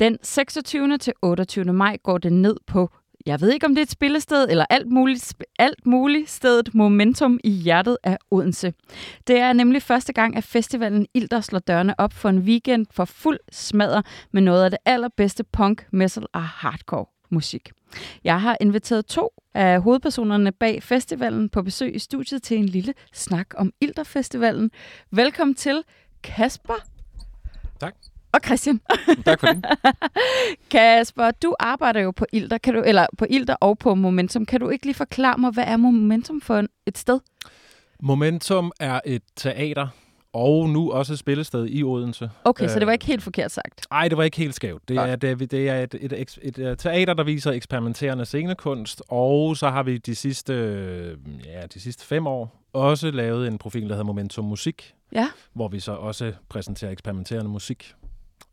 Den 26. til 28. maj går det ned på, jeg ved ikke om det er et spillested eller alt muligt, alt muligt stedet Momentum i hjertet af Odense. Det er nemlig første gang, at festivalen Ilder slår dørene op for en weekend for fuld smadder med noget af det allerbedste punk, metal og hardcore musik. Jeg har inviteret to af hovedpersonerne bag festivalen på besøg i studiet til en lille snak om Ilderfestivalen. Velkommen til Kasper. Tak. Og Christian. Tak for det. Kasper, du arbejder jo på Ilder, kan du, eller på Ilder og på Momentum. Kan du ikke lige forklare mig, hvad er Momentum for et sted? Momentum er et teater, og nu også et spillested i Odense. Okay, øh, så det var ikke helt forkert sagt? Nej, det var ikke helt skævt. Det er, det, det er et, et, et, et, et teater, der viser eksperimenterende scenekunst, og så har vi de sidste, ja, de sidste fem år også lavet en profil, der hedder Momentum Musik, ja. hvor vi så også præsenterer eksperimenterende musik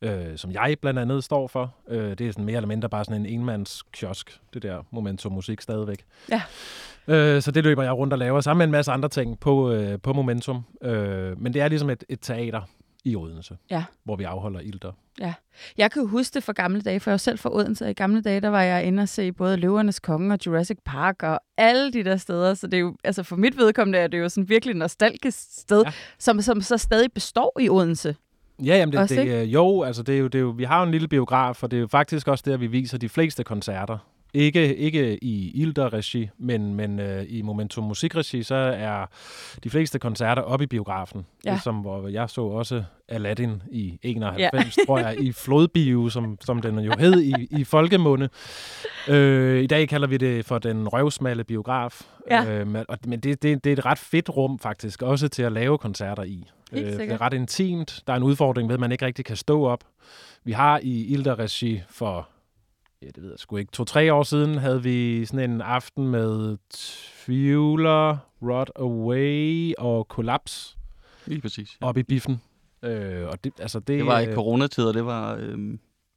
øh, som jeg blandt andet står for. Øh, det er sådan mere eller mindre bare sådan en enmands kiosk, det der Momentum Musik stadigvæk. Ja. Øh, så det løber jeg rundt og laver sammen med en masse andre ting på, øh, på Momentum. Øh, men det er ligesom et, et teater i Odense, ja. hvor vi afholder ilter. Ja, jeg kan jo huske det fra gamle dage, for jeg var selv fra Odense, og i gamle dage, der var jeg inde og se både Løvernes Konge og Jurassic Park og alle de der steder, så det er jo, altså for mit vedkommende er det jo sådan virkelig et nostalgisk sted, ja. som, som så stadig består i Odense. Ja, jamen det, også, det, jo, altså det er jo, det er jo, vi har jo en lille biograf, og det er jo faktisk også der, vi viser de fleste koncerter. Ikke, ikke i Ilder-regi, men, men uh, i Momentum Musikregi, så er de fleste koncerter oppe i biografen. Ja. Ligesom, hvor jeg så også Aladdin i 91, ja. tror jeg, i Flodbio, som, som den jo hed i, i folkemunde. Uh, I dag kalder vi det for den røvsmalle biograf. Ja. Uh, men det, det, det er et ret fedt rum faktisk, også til at lave koncerter i. Helt det er ret intimt. Der er en udfordring ved, at man ikke rigtig kan stå op. Vi har i Ilder-regi for ja, det ved jeg sgu ikke, to-tre år siden havde vi sådan en aften med Tvivler, Rod Away og Collapse. Lige præcis. Ja. Op i biffen. Øh, og det, altså det, det var i coronatid, og det var, øh,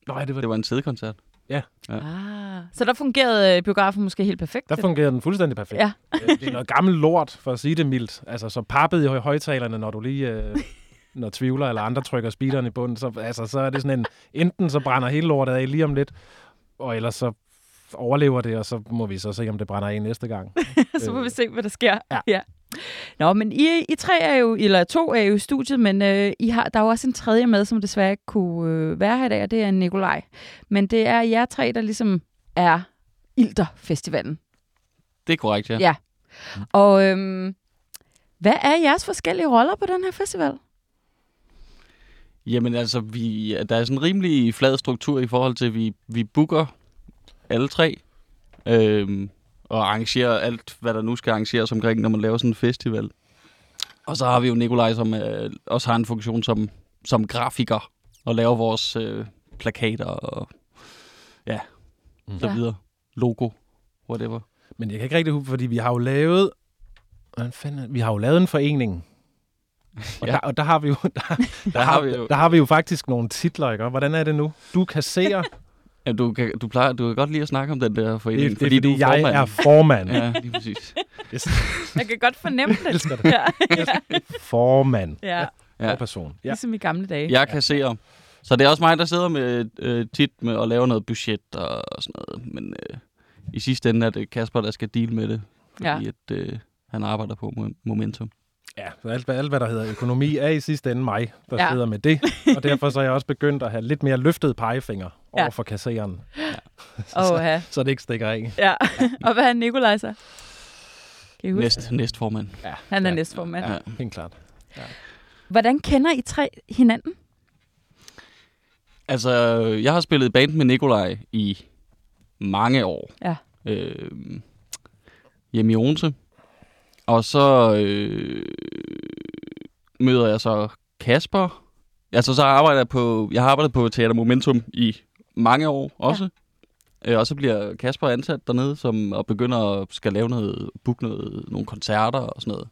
nej, det var, det var en sædekoncert. Ja. ja. Ah, så der fungerede biografen måske helt perfekt? Der fungerede den fuldstændig perfekt. Ja. det er noget gammelt lort, for at sige det mildt. Altså, så pappet i højtalerne, når du lige... Øh, når tvivler eller andre trykker speederen i bunden, så, altså, så er det sådan en, enten så brænder hele lortet af lige om lidt, og ellers så overlever det, og så må vi så se, om det brænder af næste gang. så må vi se, hvad der sker. Ja. ja. Nå, men I, I tre er jo, eller to er jo i studiet, men øh, I har, der er jo også en tredje med, som desværre ikke kunne øh, være her i dag, og det er Nikolaj. Men det er jer tre, der ligesom er Ilter-festivalen. Det er korrekt, ja. Ja. Og øhm, hvad er jeres forskellige roller på den her festival? Jamen altså, vi, der er sådan en rimelig flad struktur i forhold til, at vi, vi booker alle tre. Øhm, og arrangerer alt, hvad der nu skal arrangeres omkring, når man laver sådan en festival. Og så har vi jo Nikolaj, som øh, også har en funktion som, som grafiker, og laver vores øh, plakater og ja, mm. så videre. Logo, whatever. Men jeg kan ikke rigtig huske, fordi vi har jo lavet, hvordan fanden, vi har jo lavet en forening, og, ja. der, og der har vi jo der, der, der, har, vi jo. der har vi jo faktisk nogle titler, ikke? Hvordan er det nu? Du kasserer Ja, du, kan, du, plejer, du kan godt lide at snakke om den der forening, det, det, fordi, fordi du er jeg formand. er formand. ja, lige præcis. Yes. Jeg kan godt fornemme det. Jeg elsker det. Ja. Formand. Ja. ja. person. Ja. Ligesom i gamle dage. Jeg kan se om. Så det er også mig, der sidder med øh, tit med at lave noget budget og, og sådan noget. Men øh, i sidste ende er det Kasper, der skal deal med det. Fordi ja. at, øh, han arbejder på momentum. Ja, så alt, alt, hvad der hedder økonomi, er i sidste ende mig, der ja. sidder med det. Og derfor så er jeg også begyndt at have lidt mere løftet pegefinger ja. over for kasseren. Ja. så, oh, ja. så det ikke stikker af. Ja, og hvad er Nikolaj så? Kan I huske? Næst, næstformand. Ja. Han er ja. næstformand. Ja, helt klart. Ja. Hvordan kender I tre hinanden? Altså, jeg har spillet band med Nikolaj i mange år. Ja. Øh, hjemme i Odense. Og så øh, møder jeg så Kasper altså, så arbejder jeg på, jeg har arbejdet på Teater Momentum i mange år også. Ja. Øh, og så bliver Kasper ansat dernede, som og begynder at skal lave noget, booke noget, nogle koncerter og sådan noget.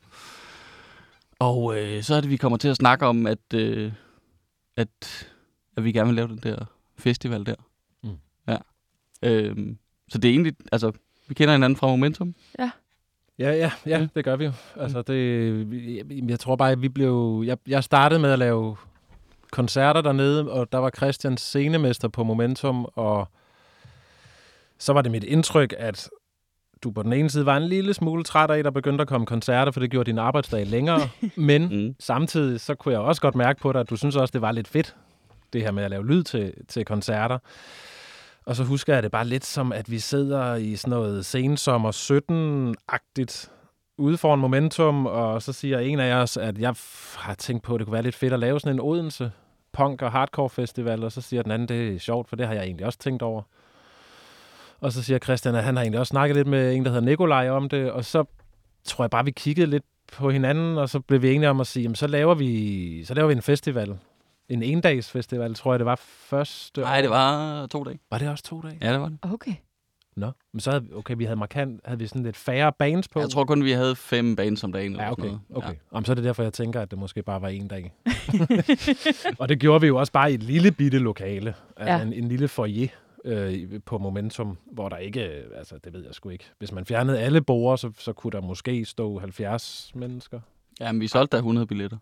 Og øh, så er det, vi kommer til at snakke om, at, øh, at, at vi gerne vil lave den der festival der. Mm. Ja. Øhm, så det er egentlig, altså, vi kender hinanden fra Momentum. Ja, ja, ja, Mm. det gør vi jo. Altså, det, jeg, jeg tror bare, at vi blev... Jeg, jeg startede med at lave koncerter dernede, og der var Christian scenemester på Momentum, og så var det mit indtryk, at du på den ene side var en lille smule træt af, at der begyndte at komme koncerter, for det gjorde din arbejdsdag længere. Men Mm. samtidig så kunne jeg også godt mærke på dig, at du synes også, det var lidt fedt, det her med at lave lyd til, til koncerter. Og så husker jeg det bare lidt som, at vi sidder i sådan noget sensommer 17-agtigt ude foran Momentum, og så siger en af os, at jeg har tænkt på, at det kunne være lidt fedt at lave sådan en Odense punk- og hardcore festival, og så siger den anden, det er sjovt, for det har jeg egentlig også tænkt over. Og så siger Christian, at han har egentlig også snakket lidt med en, der hedder Nikolaj om det, og så tror jeg bare, vi kiggede lidt på hinanden, og så blev vi enige om at sige, jamen, så laver vi, så laver vi en festival. En endags festival, tror jeg, det var første Nej, det var to dage. Var det også to dage? Ja, det var det. Okay. Nå, men så havde vi, okay, vi havde markant, havde vi sådan lidt færre bands på. Jeg tror kun, vi havde fem bands om dagen. eller Ja, sådan okay. noget. okay. Ja. Jamen, så er det derfor, jeg tænker, at det måske bare var en dag. og det gjorde vi jo også bare i et lille bitte lokale. Altså Ja. ja. en, en lille foyer øh, på Momentum, hvor der ikke, øh, altså det ved jeg sgu ikke. Hvis man fjernede alle borger, så, så kunne der måske stå 70 mennesker. Ja, men vi solgte da 100 billetter.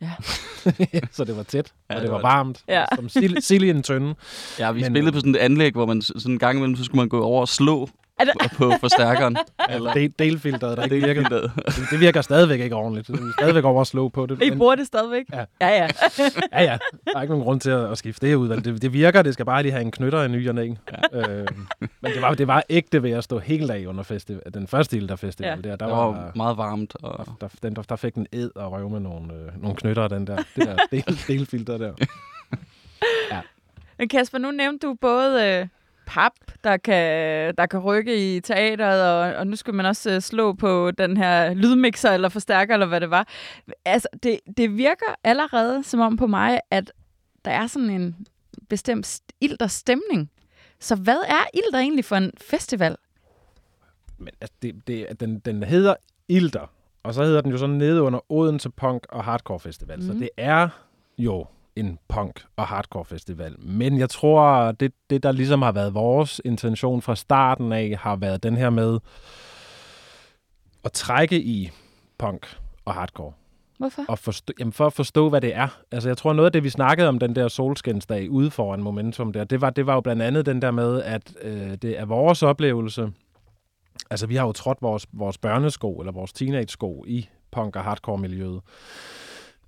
så det var tæt, Ja, ja, og det, det var var varmt. Ja. Som sild, i en tønde. Ja, vi Men- spillede på sådan et anlæg, hvor man sådan en gang imellem, så skulle man gå over og slå det- på, på forstærkeren. Eller del, delfilteret, der ikke det virker. Det, det virker stadigvæk ikke ordentligt. Det er stadigvæk over at slå på det. I Men- bruger det stadigvæk? Ja. Ja, ja. Ja, ja. Der er ikke nogen grund til at, at skifte det ud. Det, det virker, det skal bare lige have en knytter i ny og næ. Ja. Øh, men det var, det var ægte ved at stå helt af under festival, den første Ilder Festival. Ja. Der, der, Der var, var meget varmt. Og... der, der, den, der, der fik den ed og røv med nogle, øh, nogle knytter, den der, det der del, delfilter der. Men Kasper, nu nævnte du både øh, pap, der kan, der kan rykke i teateret, og, og nu skal man også øh, slå på den her lydmixer eller forstærker, eller hvad det var. Altså, det, det virker allerede som om på mig, at der er sådan en bestemt st- ilter stemning. Så hvad er ilter egentlig for en festival? Men altså, det, det, den, den hedder Ilder, og så hedder den jo sådan nede under Odense Punk og Hardcore Festival. Mm. Så Mhm. det er jo en punk og hardcore festival. Men jeg tror, det, det der ligesom har været vores intention fra starten af, har været den her med at trække i punk og hardcore. Hvorfor? Og forstå, jamen for at forstå, hvad det er. Altså, jeg tror, noget af det, vi snakkede om den der solskinsdag ude foran Momentum der, det var, det var jo blandt andet den der med, at øh, det er vores oplevelse. Altså, vi har jo trådt vores, vores børnesko, eller vores teenage-sko i punk- og hardcore-miljøet.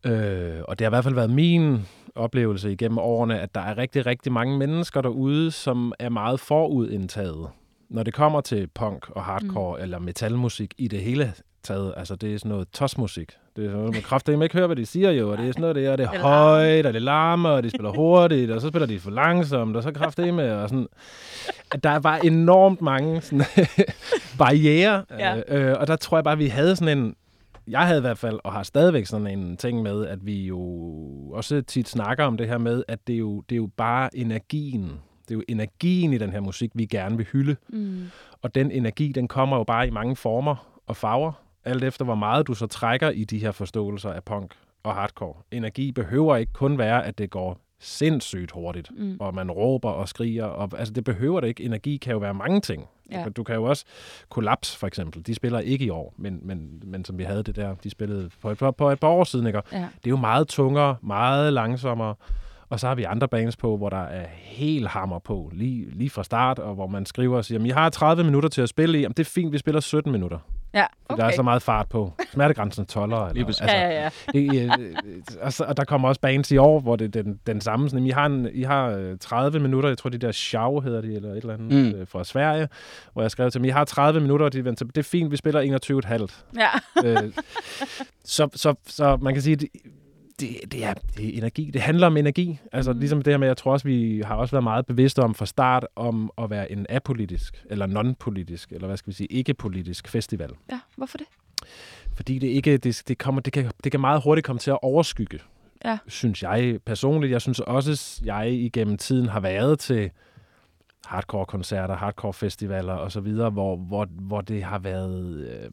Øh, og det har i hvert fald været min oplevelse igennem årene, at der er rigtig, rigtig mange mennesker derude, som er meget forudindtaget. Når det kommer til punk og hardcore mm. eller metalmusik i det hele taget, altså det er sådan noget tosmusik. Det er sådan noget, man kraftedeme ikke hører, hvad de siger jo, og det er sådan noget, det er, det er Det er højt, og det larmer, og de spiller hurtigt, og så spiller de for langsomt, og så kraftedeme, og sådan. Der var enormt mange sådan, barriere, Ja. øh, og der tror jeg bare, vi havde sådan en, jeg havde i hvert fald, og har stadigvæk sådan en ting med, at vi jo også tit snakker om det her med, at det er jo, det er jo bare energien. Det er jo energien i den her musik, vi gerne vil hylde. Mm. Og den energi, den kommer jo bare i mange former og farver, alt efter hvor meget du så trækker i de her forståelser af punk og hardcore. Energi behøver ikke kun være, at det går sindssygt hurtigt, Mm. og man råber og skriger. Og, altså, det behøver det ikke. Energi kan jo være mange ting. Ja. Du kan jo også... Kollaps, for eksempel, de spiller ikke i år, men, men, men som vi havde det der, de spillede på et, på et par år siden, ikke? Ja. Det er jo meget tungere, meget langsommere. Og så har vi andre bands på, hvor der er helt hammer på, lige, lige fra start, og hvor man skriver og siger, jamen, I har 30 minutter til at spille i. Jamen, det er fint, vi spiller 17 minutter. Ja, Okay. Der er så meget fart på. Smertegrænsen 12 eller, altså, Ja, ja, ja. det, øh, og, så, og der kommer også bands i år, hvor det er den, den samme. Sådan, I har, en, I har øh, 30 minutter, jeg tror, de der Schau hedder de, eller et eller andet, Mm. øh, fra Sverige, hvor jeg skrev til dem, I har 30 minutter, og de vendte, det er fint, vi spiller 21,5. Ja. øh, så, så, så man kan sige, det, det, det, er, det er energi. Det handler om energi. Altså Mm. ligesom det her med, jeg tror også, vi har også været meget bevidste om fra start, om at være en apolitisk, eller non-politisk, eller hvad skal vi sige, ikke-politisk festival. ja, hvorfor det? Fordi det ikke, det, det, kommer, det, kan, det kan meget hurtigt komme til at overskygge Ja. synes jeg personligt. Jeg synes også, at jeg igennem tiden har været til hardcore-koncerter, hardcore-festivaler og så videre, hvor, hvor, hvor det har været øh,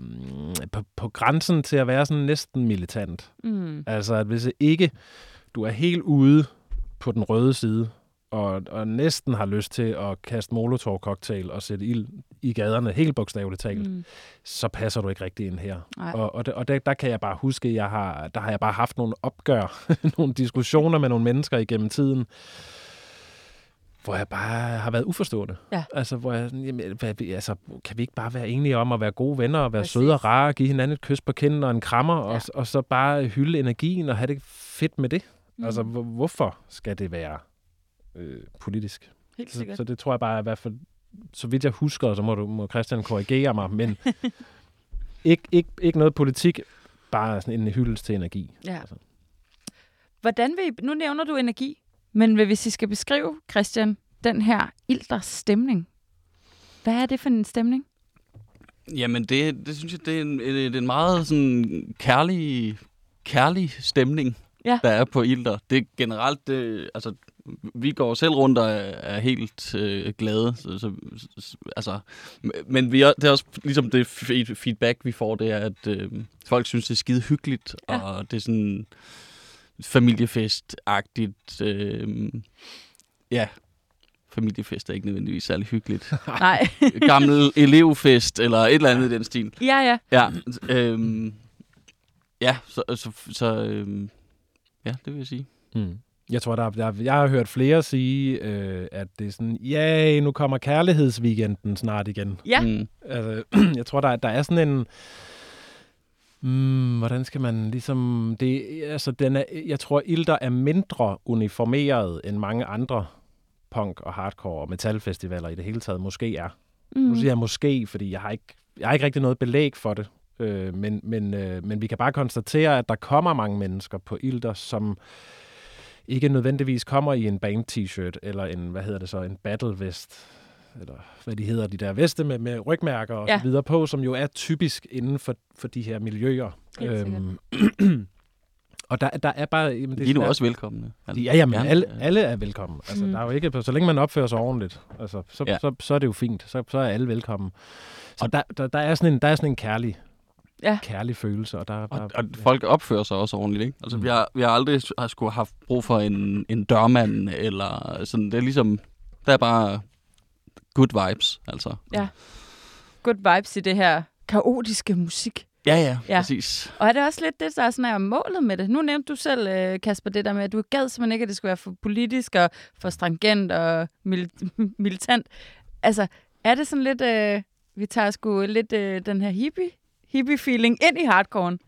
på, på grænsen til at være sådan næsten militant. Mm. Altså, at hvis ikke du er helt ude på den røde side, og, og næsten har lyst til at kaste molotov-cocktail og sætte ild i gaderne, helt bogstaveligt talt, Mm. så passer du ikke rigtig ind her. Nej. Og, og, der, og der, der kan jeg bare huske, jeg har, der har jeg bare haft nogle opgør, nogle diskussioner med nogle mennesker igennem tiden, hvor jeg bare har været uforstående. Ja. Altså, hvor jeg, jamen, hvad, altså, kan vi ikke bare være enige om at være gode venner, og være Præcis. søde og rare, og give hinanden et kys på kinden og en krammer, Ja. og, og så bare hylde energien og have det fedt med det? Mm. Altså, hvor, hvorfor skal det være øh, politisk? Helt Så, sikkert. så det tror jeg bare i hvert fald, så vidt jeg husker, så må, du, må Christian korrigere mig, men ikke, ikke, ikke noget politik, bare sådan en hyldest til energi. Ja. Altså. Hvordan vil I, nu nævner du energi, men hvis I skal beskrive, Christian, den her ilter stemning, hvad er det for en stemning? Jamen, det, det synes jeg, det er en, det er en meget sådan kærlig, kærlig stemning, Ja. der er på Ilder. Det er generelt, det, altså, vi går selv rundt og er, helt øh, glade. Så, så, så, altså, men vi er, det er også ligesom det fe- feedback, vi får, det er, at øh, folk synes, det er skide hyggeligt, ja. og det er sådan familiefest-agtigt. Øh, ja, familiefest er ikke nødvendigvis særlig hyggeligt. Nej. Gammel elevfest, eller et eller andet i den stil. ja, ja. Ja, øhm, ja, så, så, så øhm, ja, det vil jeg sige. Mm. Jeg tror, der, der, jeg har hørt flere sige, øh, at det er sådan, ja, nu kommer kærlighedsweekenden snart igen. Ja. Mm. Altså, jeg tror, der, der er sådan en... Mm, hvordan skal man ligesom... Det, altså, den er, jeg tror, Ilder er mindre uniformeret end mange andre punk- og hardcore og metalfestivaler i det hele taget måske er. Mm. Nu siger jeg måske, fordi jeg har ikke, jeg har ikke rigtig noget belæg for det. Øh, men, men, øh, men vi kan bare konstatere, at der kommer mange mennesker på Ilder, som ikke nødvendigvis kommer i en band-t-shirt, eller en, hvad hedder det så, en battle vest, eller hvad de hedder, de der veste med, med rygmærker og Ja. så videre på, som jo er typisk inden for, for de her miljøer. Sikkert. og der, der er bare... Jamen, det De er nu også velkomne. Altså, Ja, jamen, gerne. alle, alle er velkommen. Altså, Mm. der er jo ikke, så længe man opfører sig ordentligt, altså, så, Ja. ja. så, så er det jo fint. Så, så er alle velkommen. Så der, der, der, er sådan en, der er sådan en kærlig, Ja. kærlig følelse. Og, der, der, Og, og folk opfører sig også ordentligt, ikke? Altså, mm. vi, har, vi har aldrig har skulle haft brug for en, en dørmand, eller sådan. Det er ligesom, der er bare good vibes, altså. Good vibes i det her kaotiske musik. Ja, ja, Ja. ja. præcis. Og er det også lidt det, der er sådan er målet med det? Nu nævnte du selv, øh, Kasper, det der med, at du gad simpelthen ikke, at det skulle være for politisk og for stringent og mil- militant. Altså, er det sådan lidt, øh, vi tager sgu lidt øh, den her hippie, hippie-feeling ind i hardcoren?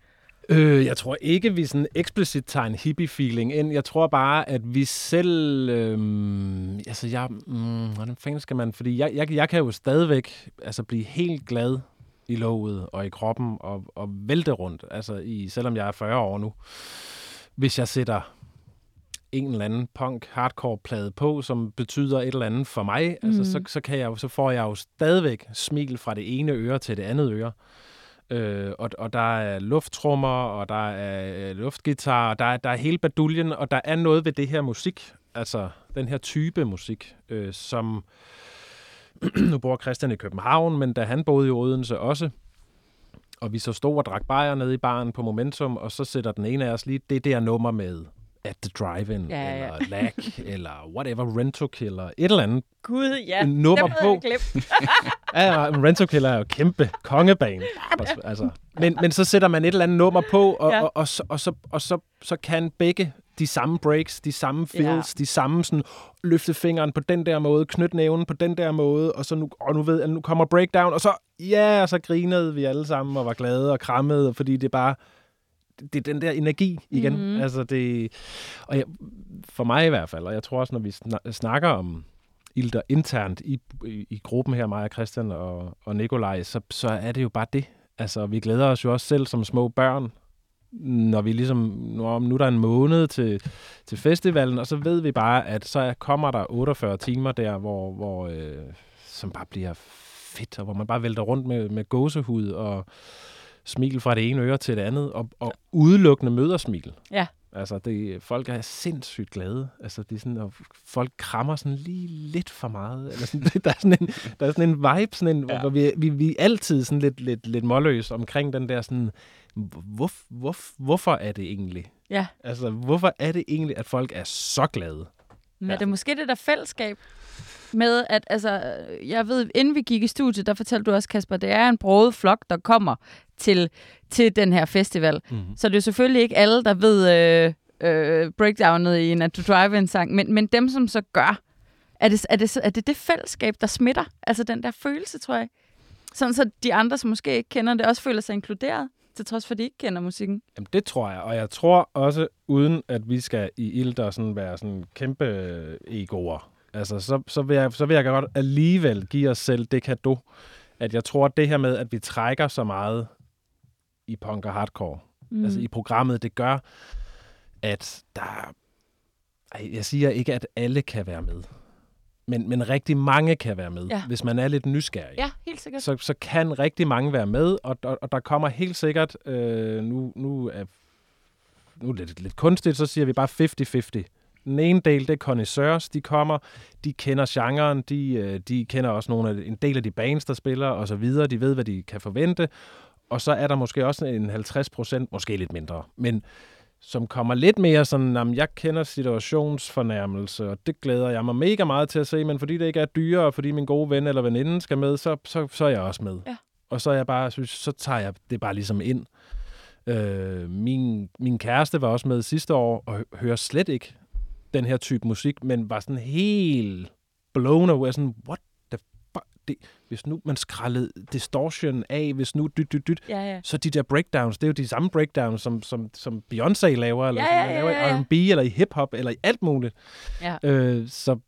Øh, jeg tror ikke, vi sådan eksplicit tager en hippie-feeling ind. Jeg tror bare, at vi selv... Øh, altså, jeg... Mm, hvordan fanden skal man... Fordi jeg, jeg, jeg kan jo stadigvæk altså, blive helt glad i låget og i kroppen og, og vælte rundt, altså i, selvom jeg er 40 år nu. Hvis jeg sætter en eller anden punk hardcore plade på, som betyder et eller andet for mig, mm. altså, så, så, kan jeg, så får jeg jo stadigvæk smil fra det ene øre til det andet øre. Øh, Øh, og, og der er lufttrummer, og der er øh, luftgitar, og der der er hele baduljen, og der er noget ved det her musik, altså den her type musik, øh, som nu bor Christian i København, men da han boede i Odense også, og vi så stod og drak bajer nede i baren på Momentum, og så sætter den ene af os lige det der nummer med. At the Drive-In, Ja, ja. eller Lag, eller whatever, Rento Killer, et eller andet Gud, ja. En nummer Dem på. Ja, ja, Rento Killer er jo kæmpe kongebane. Altså. Men, men så sætter man et eller andet nummer på, og, Ja. ja. og, og, så, og, så, og så, så kan begge de samme breaks, de samme fills, Ja. ja. de samme sådan, løfte fingeren på den der måde, knytte næven på den der måde, og så nu, og nu ved jeg, nu kommer breakdown, og så, ja, og så grinede vi alle sammen og var glade og krammede, fordi det bare, det er den der energi igen. Mhm. Mm-hmm. Altså det, og jeg, for mig i hvert fald, og jeg tror også, når vi sna- snakker om ilter internt i, i, i gruppen her, mig og Christian og, og Nikolaj, så, så er det jo bare det. Altså, vi glæder os jo også selv som små børn, når vi ligesom, nu, nu er der en måned til, til festivalen, og så ved vi bare, at så kommer der 48 timer der, hvor, hvor øh, som bare bliver fedt, og hvor man bare vælter rundt med, med gåsehud og smil fra det ene øre til det andet, og, og udelukkende møder smil. Ja. Altså, det, folk er sindssygt glade. Altså, det er sådan, og folk krammer sådan lige lidt for meget. Eller sådan, der, er sådan en, der er sådan en vibe, sådan en, ja. hvor vi, vi, vi er altid sådan lidt, lidt, lidt målløs omkring den der sådan, hvor, hvor, hvorfor er det egentlig? Ja. Altså, hvorfor er det egentlig, at folk er så glade? Men ja. er det måske det der fællesskab med, at altså, jeg ved, inden vi gik i studiet, der fortalte du også, Kasper, det er en broget flok, der kommer til, til den her festival. Mm-hmm. Så det er selvfølgelig ikke alle, der ved øh, øh, breakdownet i en To Drive-In-sang, men, men dem, som så gør, er det, er, det, er det det fællesskab, der smitter? Altså den der følelse, tror jeg. Sådan så de andre, som måske ikke kender det, også føler sig inkluderet, til trods for, at de ikke kender musikken. Jamen det tror jeg, og jeg tror også, uden at vi skal i ilter sådan være sådan kæmpe egoer, altså så, så, vil jeg, så vil jeg godt alligevel give os selv det kado, at jeg tror, at det her med, at vi trækker så meget i punk og hardcore, mm. altså i programmet, det gør, at der... Ej, jeg siger ikke, at alle kan være med. Men, men rigtig mange kan være med, ja. hvis man er lidt nysgerrig. Ja, helt sikkert. Så, så kan rigtig mange være med, og, og, og der kommer helt sikkert, øh, nu, nu er nu er det lidt, lidt kunstigt, så siger vi bare 50-50. Den ene del, det er connoisseurs, de kommer, de kender genren, de, øh, de kender også nogle af, en del af de bands, der spiller, og så videre, de ved, hvad de kan forvente, og så er der måske også en 50 procent, måske lidt mindre, men som kommer lidt mere sådan, at jeg kender situationsfornærmelse, og det glæder jeg mig mega meget til at se, men fordi det ikke er dyrere, og fordi min gode ven eller veninde skal med, så, så, så er jeg også med. Ja. Og så er jeg bare, synes, så tager jeg det bare ligesom ind. Øh, min, min kæreste var også med sidste år, og hører slet ikke den her type musik, men var sådan helt blown away, sådan, what det, hvis nu man skrællede distortion af, hvis nu dyt, dyt, dyt, ja, ja. så de der breakdowns, det er jo de samme breakdowns, som, som, som Beyoncé laver, eller ja, ja, ja, laver ja, ja. i R&B, eller i hip-hop, eller i alt muligt. Ja. Øh, så,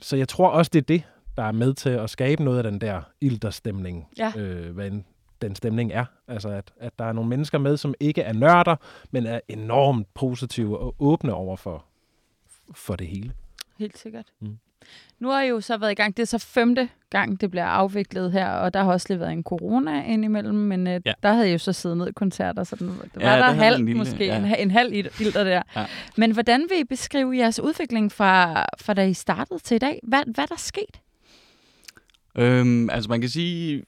så jeg tror også, det er det, der er med til at skabe noget af den der ilderstemning, ja. øh, hvad en, den stemning er. Altså, at, at der er nogle mennesker med, som ikke er nørder, men er enormt positive og åbne over for, for det hele. Helt sikkert. Mm. Nu har I jo så været i gang. Det er så femte gang, det bliver afviklet her, og der har også lige været en corona indimellem, men øh, ja. der havde I jo så siddet ned i koncerter, så den, var ja, der halv, en lille, måske ja. en, en halv ilter der. Ja. Men hvordan vil I beskrive jeres udvikling fra, fra da I startede til i dag? Hvad, hvad er der sket? Øhm, altså man kan sige,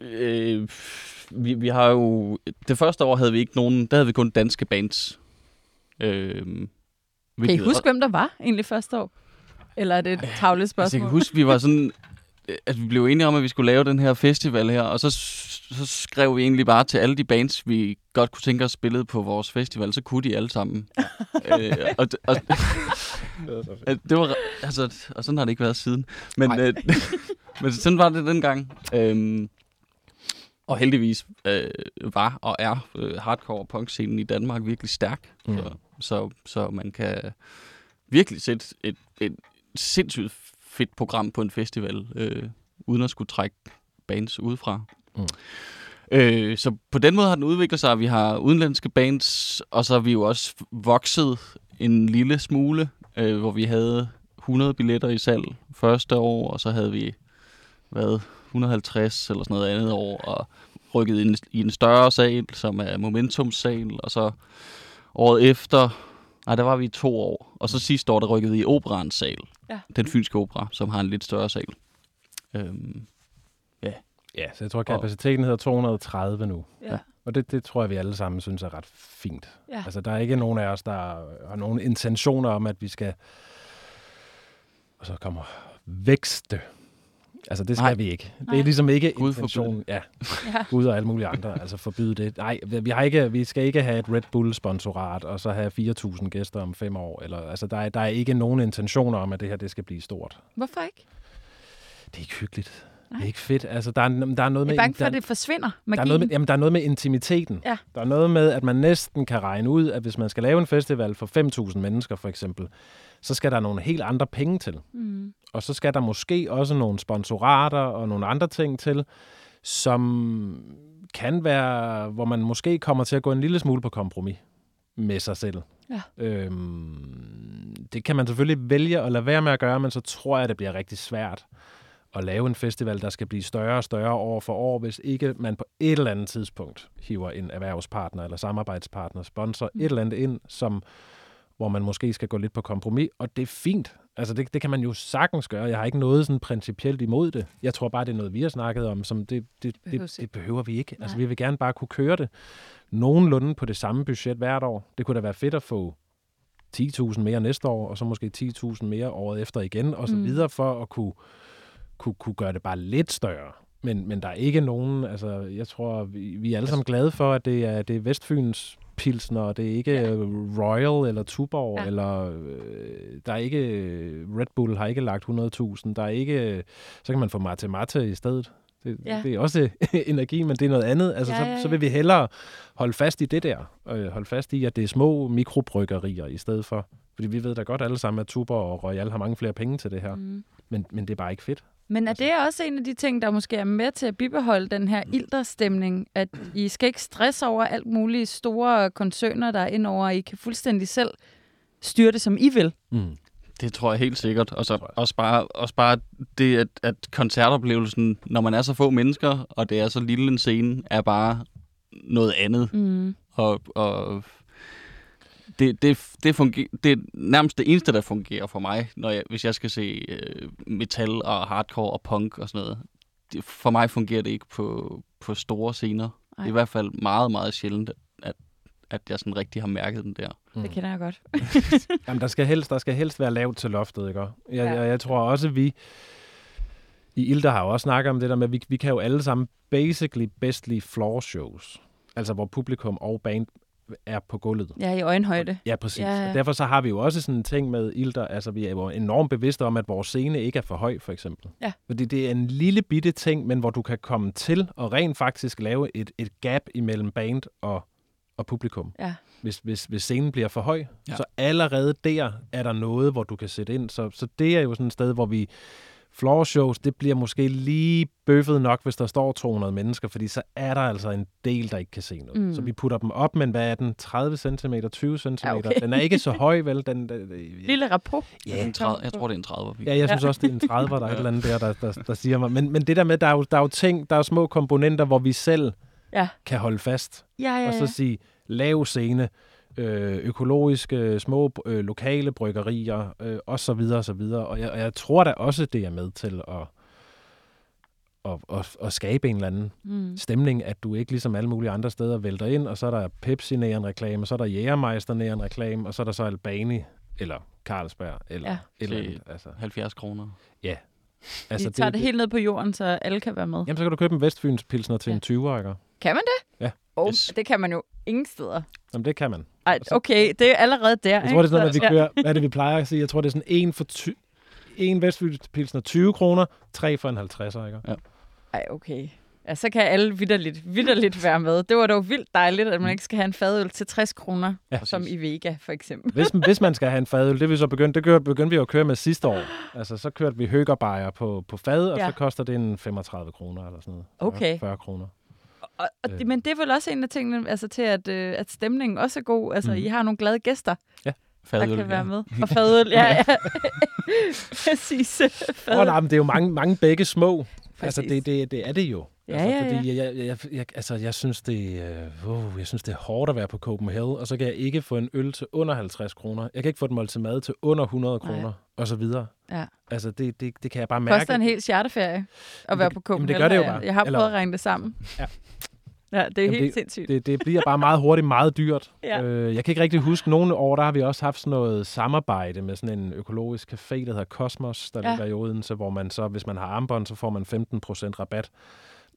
øh, vi, vi har jo, det første år havde vi ikke nogen, der havde vi kun danske bands. Øhm, kan I huske, hvem der var egentlig første år? Eller er det et tavlet spørgsmål? Altså, jeg kan huske, vi var sådan, at vi blev enige om, at vi skulle lave den her festival her, og så, så skrev vi egentlig bare til alle de bands, vi godt kunne tænke os spille på vores festival, så kunne de alle sammen. øh, og, og, det var, altså, og sådan har det ikke været siden. Men, øh, men sådan var det dengang. Øhm, og heldigvis øh, var og er øh, hardcore punk-scenen i Danmark virkelig stærk. Mm. Så, så, så man kan virkelig sætte et, et sindssygt fedt program på en festival, øh, uden at skulle trække bands udefra. Mm. Øh, så på den måde har den udviklet sig, vi har udenlandske bands, og så har vi jo også vokset en lille smule, øh, hvor vi havde 100 billetter i salg første år, og så havde vi været 150 eller sådan noget andet år, og rykket ind i en større sal, som er Momentum-sal, og så året efter, nej, der var vi i to år, og så sidste år, der rykkede i Operans sal, ja. den fynske opera, som har en lidt større sal. Øhm, ja. Ja, så jeg tror, kapaciteten hedder 230 nu. Ja. Og det, det tror jeg, vi alle sammen synes er ret fint. Ja. Altså, der er ikke nogen af os, der har nogen intentioner om, at vi skal... Og så kommer vækste Altså, det skal Nej. vi ikke. Det Nej. er ligesom ikke Gud intention. Ja. ja. Gud og alle mulige andre. Altså, forbyde det. Nej, vi, har ikke, vi skal ikke have et Red Bull-sponsorat, og så have 4.000 gæster om fem år. Eller, altså, der er, der er ikke nogen intentioner om, at det her det skal blive stort. Hvorfor ikke? Det er ikke hyggeligt. Nej. Det er ikke fedt. Altså, der, er, der er noget med... Jeg er bange for, at det forsvinder, magien. Der er, noget med, jamen, der er noget med intimiteten. Ja. Der er noget med, at man næsten kan regne ud, at hvis man skal lave en festival for 5.000 mennesker, for eksempel, så skal der nogle helt andre penge til. Mm. Og så skal der måske også nogle sponsorater og nogle andre ting til, som kan være, hvor man måske kommer til at gå en lille smule på kompromis med sig selv. Ja. Øhm, det kan man selvfølgelig vælge at lade være med at gøre, men så tror jeg, det bliver rigtig svært at lave en festival, der skal blive større og større år for år, hvis ikke man på et eller andet tidspunkt hiver en erhvervspartner eller samarbejdspartner, sponsor, mm. et eller andet ind, som hvor man måske skal gå lidt på kompromis, og det er fint. Altså, det, det kan man jo sagtens gøre. Jeg har ikke noget sådan principielt imod det. Jeg tror bare, det er noget, vi har snakket om, som det, det, det, ikke. det behøver vi ikke. Altså, Nej. vi vil gerne bare kunne køre det nogenlunde på det samme budget hvert år. Det kunne da være fedt at få 10.000 mere næste år, og så måske 10.000 mere året efter igen, og så Mm. mm. videre for at kunne, kunne, kunne gøre det bare lidt større. Men, men der er ikke nogen, altså jeg tror, vi, vi er alle sammen glade for, at det er, det er Vestfyns pilsner, og det er ikke Ja. ja. Royal eller Tuborg, Ja. ja. eller øh, der er ikke, Red Bull har ikke lagt 100.000, der er ikke, så kan man få mate mate i stedet. Det, Ja. ja. det er også energi, men det er noget andet. Altså, Ja, så, ja, så ja. vil vi hellere holde fast i det der. Øh, holde fast i, at det er små mikrobryggerier i stedet for. Fordi vi ved da godt alle sammen, at Tuborg og Royal har mange flere penge til det her. Mm. Men, men det er bare ikke fedt. Men er det også en af de ting, der måske er med til at bibeholde den her ilderstemning, at I skal ikke stresse over alt mulige store koncerner, der er indover, og I kan fuldstændig selv styre det, som I vil? Mm. Det tror jeg helt sikkert. Og så også bare, også bare det, at, at koncertoplevelsen, når man er så få mennesker, og det er så lille en scene, er bare noget andet. Mm. Og, og det, det, det, fungerer, det er nærmest det eneste, der fungerer for mig, når jeg, hvis jeg skal se øh, metal og hardcore og punk og sådan noget. Det, for mig fungerer det ikke på, på store scener. Det Nej. er i hvert fald meget, meget sjældent, at, at jeg sådan rigtig har mærket den der. Det kender jeg godt. Jamen, der skal, helst, der skal helst være lavt til loftet, ikke? Jeg, Ja. jeg, jeg tror også, vi i Ilder har jo også snakket om det der med, at vi, vi kan jo alle sammen basically bedst lide floor shows. Altså, hvor publikum og band er på gulvet. Er i øjenhøjde. Ja, præcis. Ja, Ja, ja. ja. Derfor så har vi jo også sådan en ting med Ilder, altså vi er jo enormt bevidste om, at vores scene ikke er for høj, for eksempel. Ja. Fordi det er en lille bitte ting, men hvor du kan komme til og rent faktisk lave et, et gap imellem band og, og publikum. Ja. Hvis, hvis, hvis scenen bliver for høj, Ja. ja. så allerede der er der noget, hvor du kan sætte ind. Så, så det er jo sådan et sted, hvor vi floor shows, det bliver måske lige bøffet nok, hvis der står 200 mennesker, fordi så er der altså en del, der ikke kan se noget. Mm. Så vi putter dem op, men hvad er den? 30 cm, 20 cm? Ja, okay. Den er ikke så høj, vel? Den, den, den, Lille rapport. En 30, jeg tror, det er en 30. Ja, jeg synes også, det er en 30, der er et eller andet der, der, der, der siger mig. Men, men det der med, der er, jo, der er jo ting, der er jo små komponenter, hvor vi selv Ja. kan holde fast. Ja, ja, Og ja. så sige, lav scene, øh, økologiske, små øh, lokale bryggerier, øh, og så videre, og så videre. Og jeg, og jeg tror da også, det er med til at, at, at, at skabe en eller anden Mm. stemning, at du ikke ligesom alle mulige andre steder vælter ind, og så er der Pepsi en reklame, og så er der Jægermeister en reklame, og så er der så Albani, eller Carlsberg, eller Ja. ja. et eller andet. Altså, 70 kroner. Altså, Vi tager det, det helt ned på jorden, så alle kan være med. Jamen, så kan du købe en Vestfyns pilsner til Ja. en 20'er, ikke? Kan man det? Ja. Oh, Yes. Det kan man jo ingen steder. Jamen, det kan man. Ej, okay, det er allerede der. Jeg tror, det er sådan at vi kører, hvad er det, vi plejer at sige? Jeg tror, det er sådan en for ty- en Vestfyns pilsner 20 kroner, tre for en 50'er, ikke? Ej, okay. Ja, så kan alle vidderligt, vidderligt være med. Det var dog vildt dejligt, at man ikke skal have en fadøl til 60 kroner, Ja, som i Vega, for eksempel. Hvis, hvis man skal have en fadøl, det vi så begyndt, det gør, begyndte vi jo at køre med sidste år. Altså, så kørte vi høgerbejer på, på fad, og Ja. ja. så koster det en 35 kroner eller sådan noget. 40, Okay. 40 kroner. Og, og Øh. men det er vel også en af tingene, altså til at, øh, at stemningen også er god. Altså, Mhm. I har nogle glade gæster, der Fadøl, kan være ja. med. Og fadøl, ja, ja. Præcis. Fadøl. nej, men det er jo mange, mange begge små. Altså, Præcis. det, det, det er det jo. Ja, altså, ja, ja. fordi Jeg, jeg, jeg, altså, jeg synes, det, øh, jeg synes, det er hårdt at være på Copenhagen, og så kan jeg ikke få en øl til under 50 kroner. Jeg kan ikke få et måltid mad til under 100 Nej. kroner, og så videre. Ja. Altså, det, det, det kan jeg bare mærke. koster en hel charterferie at være det- på jamen, Copenhagen. det gør det jo Jeg- bare. Jeg har Eller- prøvet at regne det sammen. Ja. Ja, det er Jamen, helt det- sindssygt. det, det bliver bare meget hurtigt meget dyrt. Ja. Øh, jeg kan ikke rigtig huske, nogle år, der har vi også haft sådan noget samarbejde med sådan en økologisk café, der hedder Cosmos, der ja. ligger i Odense, hvor man så, hvis man har armbånd, så får man 15% rabat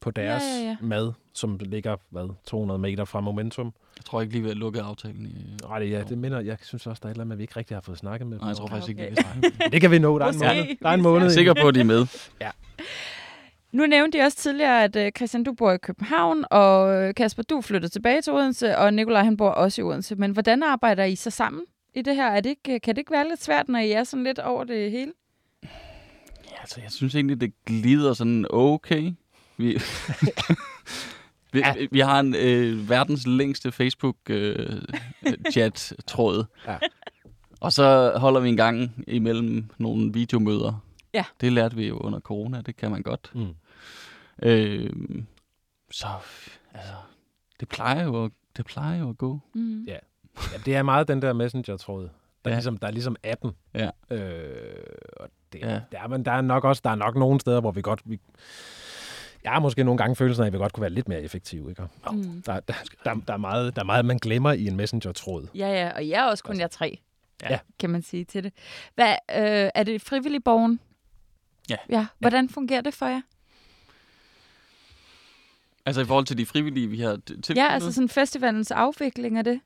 på deres Ja, ja, ja. mad, som ligger, hvad, 200 meter fra Momentum. Jeg tror ikke lige, vi har lukket aftalen. I, Nej, det, ja, det minder, jeg synes også, der er et eller andet, vi ikke rigtig har fået snakket med dem. Nej, jeg tror over. faktisk ikke, okay. vi snakke. Det kan vi nå, der er en måned. Der er en måned. Jeg er sikker på, at de er med. Nu nævnte de også tidligere, at øh, Christian, du bor i København, og øh, Kasper, du flyttede tilbage til Odense, og Nikolaj, han bor også i Odense. Men hvordan arbejder I så sammen i det her? Er det ikke, kan det ikke være lidt svært, når I er sådan lidt over det hele? Ja, altså, jeg synes egentlig, det glider sådan okay. Vi, vi, Ja. vi har en øh, verdens længste Facebook-chat-tråd. Ja. Og så holder vi en gang imellem nogle videomøder. Ja. Det lærte vi jo under corona, det kan man godt. Mm. Øh, så altså, det plejer jo at, det plejer jo at gå. Mm. Ja. Ja, det er meget den der messenger-tråd. Der er, Ja. ligesom, der er ligesom 18. Ja. Øh, og det, Ja. der, er, men der er nok også der er nok nogle steder, hvor vi godt... Vi, jeg har måske nogle gange følelsen af, at vi godt kunne være lidt mere effektive. Ikke? Mm. Der, der, der, der, er meget, der er meget, man glemmer i en messenger-tråd. Ja, ja, og jeg er også kun jer tre, Ja. kan man sige til det. Hvad, øh, er det frivillig borgen? Ja. ja. Hvordan fungerer det for jer? Altså i forhold til de frivillige, vi har t- tilknyttet, Ja, altså sådan festivalens afvikling af det.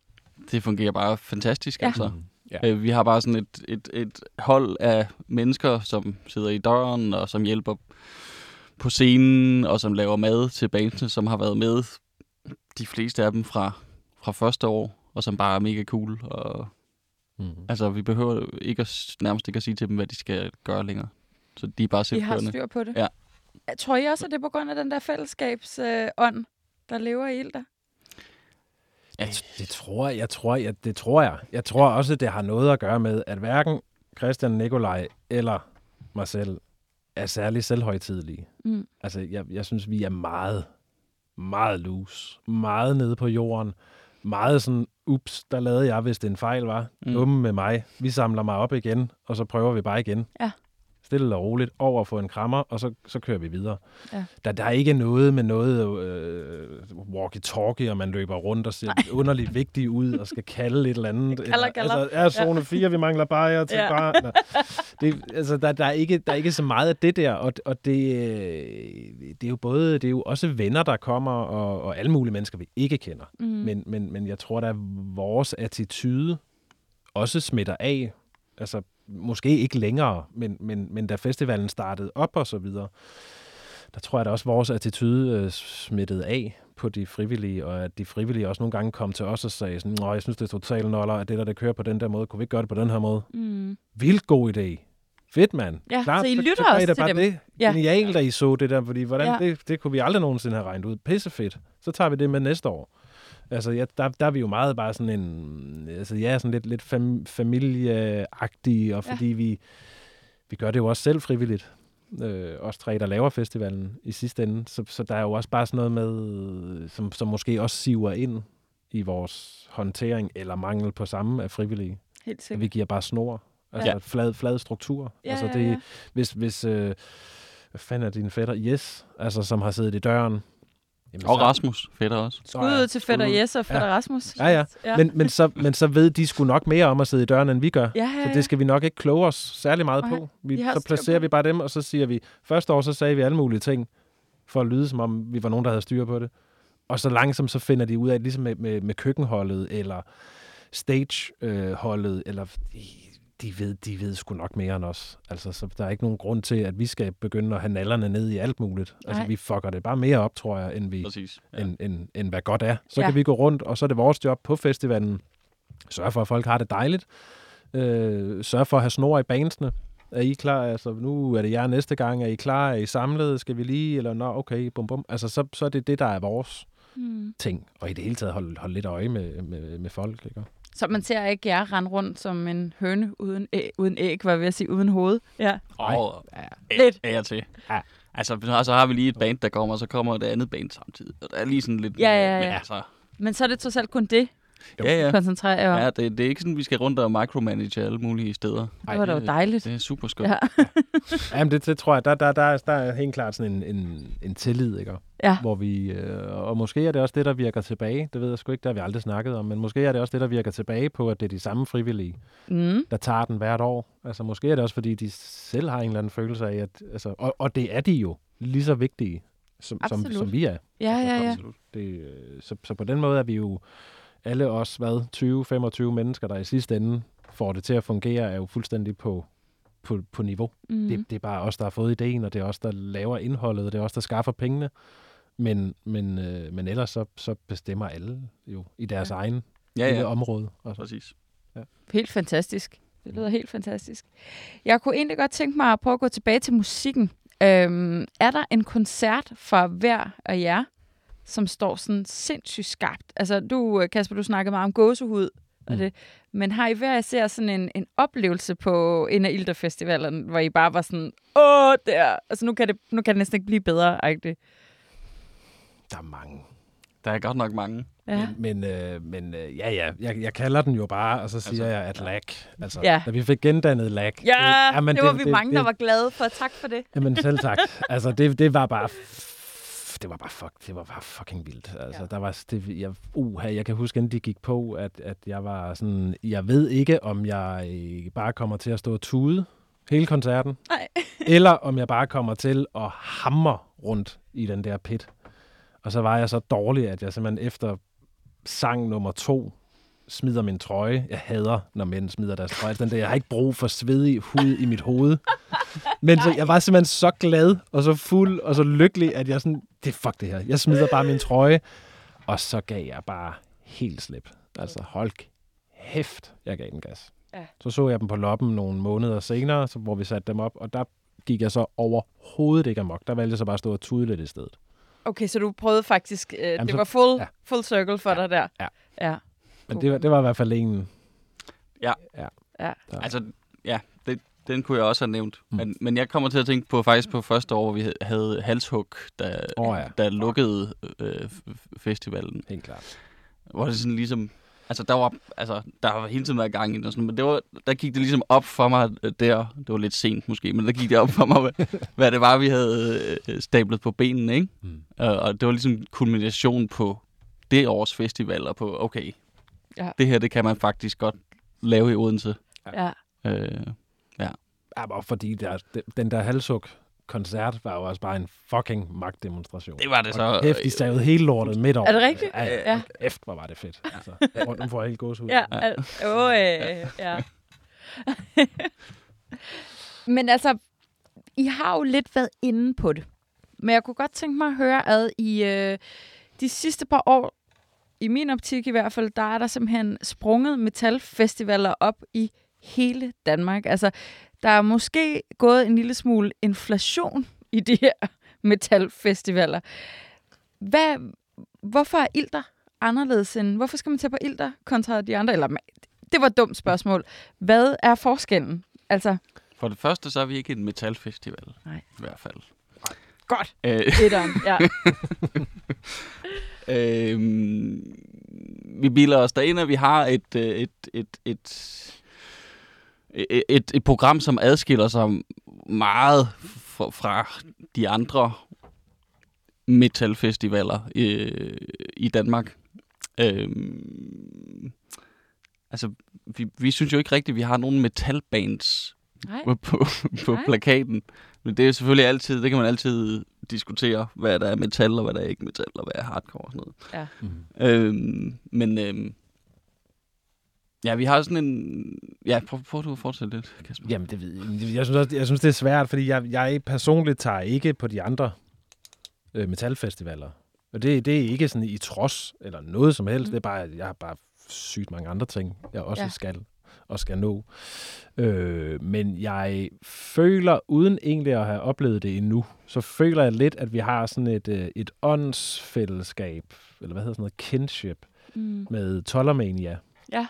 det fungerer bare fantastisk. Ja. Altså. Mm. Ja. Øh, Vi har bare sådan et, et, et hold af mennesker, som sidder i døren, og som hjælper på scenen, og som laver mad til bandsene, som har været med de fleste af dem fra, fra første år, og som bare er mega cool. Og, Mm. altså, vi behøver ikke at, nærmest ikke at sige til dem, hvad de skal gøre længere. Så de er bare Vi har selvkørende. styr på det. Ja. Tror I også, at det er på grund af den der fællesskabsånd, øh, der lever i Ilder? Ja, Det, det tror jeg, jeg tror, jeg, det tror jeg. Jeg tror også, det har noget at gøre med, at hverken Christian Nikolaj eller mig selv er særlig selvhøjtidlige. Mm. Altså, jeg, jeg synes, vi er meget, meget loose. Meget nede på jorden. Meget sådan, ups, der lavede jeg, hvis det en fejl var. Mm. Dumme med mig. Vi samler mig op igen, og så prøver vi bare igen. Ja. Stille og roligt over få en krammer, og så, så kører vi videre. Ja. Der, der er ikke noget med noget øh, walkie-talkie, og man løber rundt og ser Nej. underligt vigtig ud, og skal kalde et eller andet. Kalder, kalder. Altså, er zone 4, vi mangler bare til Ja. ja. bare. Nå. Det, altså, der, der, er ikke, der er ikke så meget af det der, og, og det, øh, det er jo både, det er jo også venner, der kommer, og, og alle mulige mennesker, vi ikke kender. Mm. Men, men, men jeg tror, at vores attitude også smitter af. Altså, måske ikke længere, men, men, men da festivalen startede op og så videre, der tror jeg, at også vores attitude øh, smittede af på de frivillige, og at de frivillige også nogle gange kom til os og sagde sådan, Nå, jeg synes, det er totalt noller, at det der, det kører på den der måde, kunne vi ikke gøre det på den her måde? Mm. Vildt god idé. Fedt, mand. Ja, Klart, så I lytter I også da til bare dem. Det. Ja. Genialt, at I så det der, fordi hvordan, Ja. ja. det, det kunne vi aldrig nogensinde have regnet ud. Pissefedt. Så tager vi det med næste år. Altså, ja, der, der er vi jo meget bare sådan en, altså ja, sådan lidt, lidt fam, familieagtige, og Ja. fordi vi, vi gør det jo også selv frivilligt. Øh, os tre, der laver festivalen i sidste ende. Så, så der er jo også bare sådan noget med, som, som måske også siver ind i vores håndtering, eller mangel på samme af frivillige. Helt At sikkert. vi giver bare snor. Altså Ja. ja. flad, flad struktur. Ja, altså ja, det, ja. Hvis, hvis øh, hvad fanden er din fætter? Yes, altså som har siddet i døren. Jamen, Og Rasmus, fætter også. Skud ud til fætter. Jes og fætter Rasmus. Ja, ja. ja. Men, men, så, men så ved de sgu nok mere om at sidde i døren, end vi gør. ja, ja, Så ja. det skal vi nok ikke kloge os særlig meget Nej, på. Vi, vi så placerer vi bare dem, og så siger vi, første år så sagde vi alle mulige ting, for at lyde som om vi var nogen, der havde styr på det. Og så langsomt så finder de ud af, ligesom med, med, med køkkenholdet, eller stageholdet, eller de, ved, de ved sgu nok mere end os. Altså, så der er ikke nogen grund til, at vi skal begynde at have nallerne ned i alt muligt. Altså, Nej. vi fucker det bare mere op, tror jeg, end, vi, Præcis. Ja. end, end, end hvad godt er. Så Ja. kan vi gå rundt, og så er det vores job på festivalen. Sørge for, at folk har det dejligt. Øh, sørge for at have snor i bandsene. Er I klar? Altså, nu er det jer næste gang. Er I klar? Er I samlet? Skal vi lige? Eller nå, okay, bum bum. Altså, så, så er det det, der er vores Mm. ting. Og i det hele taget holde, holde lidt øje med, med, med folk. Ikke? Så man ser ikke jer rende rundt som en høne uden, æg, uden æg, hvad vil jeg sige, uden hoved. Ja. Og Ja. Lidt. af og til. Ja. Altså, så har vi lige et band, der kommer, og så kommer det andet band samtidig. Og der er lige sådan lidt... Ja, ja, Men ja. altså, Men så er det trods alt kun det, Jo. ja, ja. koncentrerer jer om. Ja, det, det er ikke sådan, vi skal rundt og micromanage alle mulige steder. det var da jo dejligt. Det er super skønt. Ja. Jamen, det, det tror jeg, der, der, der, er- der er helt klart sådan en, en, en tillid, ikke? Ja. Hvor vi, øh, og måske er det også det, der virker tilbage. Det ved jeg sgu ikke, det har vi aldrig snakket om. Men måske er det også det, der virker tilbage på, at det er de samme frivillige, Mm. der tager den hvert år. Altså måske er det også, fordi de selv har en eller anden følelse af, at... Altså, og, og det er de jo lige så vigtige, som, som, Absolut. som vi er. Ja, ja, ja. Absolut. Det, øh, så, så på den måde er vi jo alle os, hvad, 20-25 mennesker, der i sidste ende får det til at fungere, er jo fuldstændig på, på, på niveau. Mm. Det, det er bare os, der har fået ideen, og det er os, der laver indholdet, og det er os, der skaffer pengene. Men, men, øh, men ellers så, så bestemmer alle jo i deres Ja. ja. egen Ja, lille ja. område. Altså. Præcis. Helt fantastisk. Det lyder helt fantastisk. Jeg kunne egentlig godt tænke mig at prøve at gå tilbage til musikken. Øhm, er der en koncert for hver af jer, som står sådan sindssygt skarpt? Altså, du, Kasper, du snakkede meget om gåsehud, og Mm. det, men har I hver især sådan en, en oplevelse på en af Ilder-festivalerne, hvor I bare var sådan, åh, der, altså nu kan det, nu kan det næsten ikke blive bedre, ikke? Der er mange. Der er godt nok mange. Ja. Men, men, øh, men øh, ja, ja, jeg, jeg kalder den jo bare, og så siger Altså, jeg, at lag. Altså, Ja. da vi fik gendannet lag. Ja, jamen, det var vi mange, der var glade for. Tak for det. Jamen selv tak. altså, det, det var bare... Det var bare, fuck, det var bare fucking vildt. Altså, Ja. der var, det, jeg, uh, jeg kan huske, inden de gik på, at, at jeg var sådan, jeg ved ikke, om jeg øh, bare kommer til at stå og tude hele koncerten, Nej. eller om jeg bare kommer til at hamre rundt i den der pit. Og så var jeg så dårlig, at jeg simpelthen efter sang nummer to smider min trøje. Jeg hader, når mænd smider deres trøje. Den der, jeg har ikke brug for svedig hud i mit hoved. Men så, jeg var simpelthen så glad, og så fuld, og så lykkelig, at jeg sådan, det er fuck det her. Jeg smider bare min trøje, og så gav jeg bare helt slip. Altså, hold hæft, jeg gav den gas. Ja. Så så jeg dem på loppen nogle måneder senere, så, hvor vi satte dem op, og der gik jeg så overhovedet ikke amok. Der valgte jeg så bare at stå og tude lidt i stedet. Okay, så du prøvede faktisk, øh, det så- var full, ja. full circle for dig der. Ja. ja. Men det var, det var i hvert fald en... Ja. ja. Ja. Altså, ja, det, den kunne jeg også have nævnt. Mm. Men, men jeg kommer til at tænke på faktisk på første år, hvor vi havde halshug, der, Åh, ja. der lukkede øh, festivalen. Helt klart. Hvor det sådan ligesom... Altså, der var, altså, der var hele tiden været gang i og sådan, men det var, der gik det ligesom op for mig øh, der. Det var lidt sent måske, men der gik det op for mig, hvad, hvad det var, vi havde øh, stablet på benene, ikke? Mm. Og, og det var ligesom kulmination på det års festival, og på, okay, Ja. det her, det kan man faktisk godt lave i Odense. ja. Øh, Ja, bare fordi der, den- der halsuk koncert var jo også bare en fucking magtdemonstration. det var det så. Og kæft, de savede hele lortet midt over. Er det rigtigt? Ja, Ja. ja. Kæft, hvor var det fedt. Altså, rundt om får jeg helt gåsehud. Ja, al- åh, øh, ja. Men altså, I har jo lidt været inde på det. Men jeg kunne godt tænke mig at høre, at i øh, de sidste par år, i min optik i hvert fald, der er der simpelthen sprunget metalfestivaler op i hele Danmark. Altså, der er måske gået en lille smule inflation i de her metalfestivaler. Hvad, hvorfor er Ilter anderledes end... Hvorfor skal man tage på Ilter kontra de andre? Eller, det var et dumt spørgsmål. Hvad er forskellen? Altså, For det første, så er vi ikke en metalfestival. Nej. I hvert fald. godt. Øh, Etteren, ja. øh, vi biler os derind, og vi har et, øh, et, et, et, et, et, et program, som adskiller sig meget fra, fra de andre metalfestivaler øh, i Danmark. Øh, altså, vi, vi synes jo ikke rigtigt, at vi har nogen metalbands Nej. på, på, på Nej. plakaten. Men det er selvfølgelig altid, det kan man altid diskutere, hvad der er metal, og hvad der er ikke metal, og hvad er hardcore og sådan noget. Ja. Mm. Øhm, men øhm, ja, vi har sådan en... Ja, prøv, prøv du at fortsætte lidt, Kasper. Jamen, det ved jeg. Jeg synes, også, jeg synes, det er svært, fordi jeg, jeg personligt tager ikke på de andre øh, metalfestivaler. Og det, det er ikke sådan i trods eller noget som helst. Mm. Det er bare, jeg har bare sygt mange andre ting, jeg også ja. skal og skal nå. Øh, men jeg føler, uden egentlig at have oplevet det endnu, så føler jeg lidt, at vi har sådan et, øh, et åndsfællesskab, eller hvad hedder sådan noget, kinship, Mm. med Tollermania, Ja.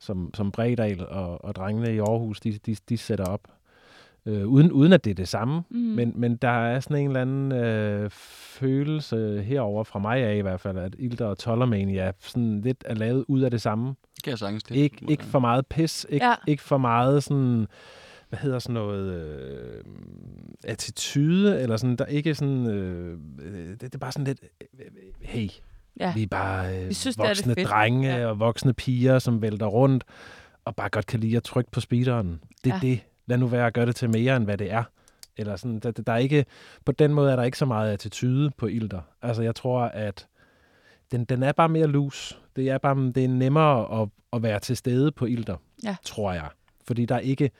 som, som Bredal og, og drengene i Aarhus, de, de, de sætter op. Øh, uden, uden at det er det samme, Mm. men, men der er sådan en eller anden øh, følelse herover fra mig af i hvert fald, at Ilder og Tollermania sådan lidt er lavet ud af det samme. Det kan jeg sagtens det. Ik, ikke for meget pis, ikke, Ja. ikke for meget sådan, hvad hedder sådan noget, øh, attitude, eller sådan, der er ikke sådan, øh, det, det er bare sådan lidt, øh, hey, Ja. vi er bare øh, Vi synes, det er voksne fedt. drenge Ja. og voksne piger, som vælter rundt, og bare godt kan lide at trykke på speederen. Det er ja. det. Lad nu være at gøre det til mere, end hvad det er. Eller sådan, der, der er ikke, på den måde er der ikke så meget attitude på Ilder. Altså, jeg tror, at den, den er bare mere loose. Det er bare det er nemmere at, at være til stede på Ilder, Ja. tror jeg. Fordi der er ikke,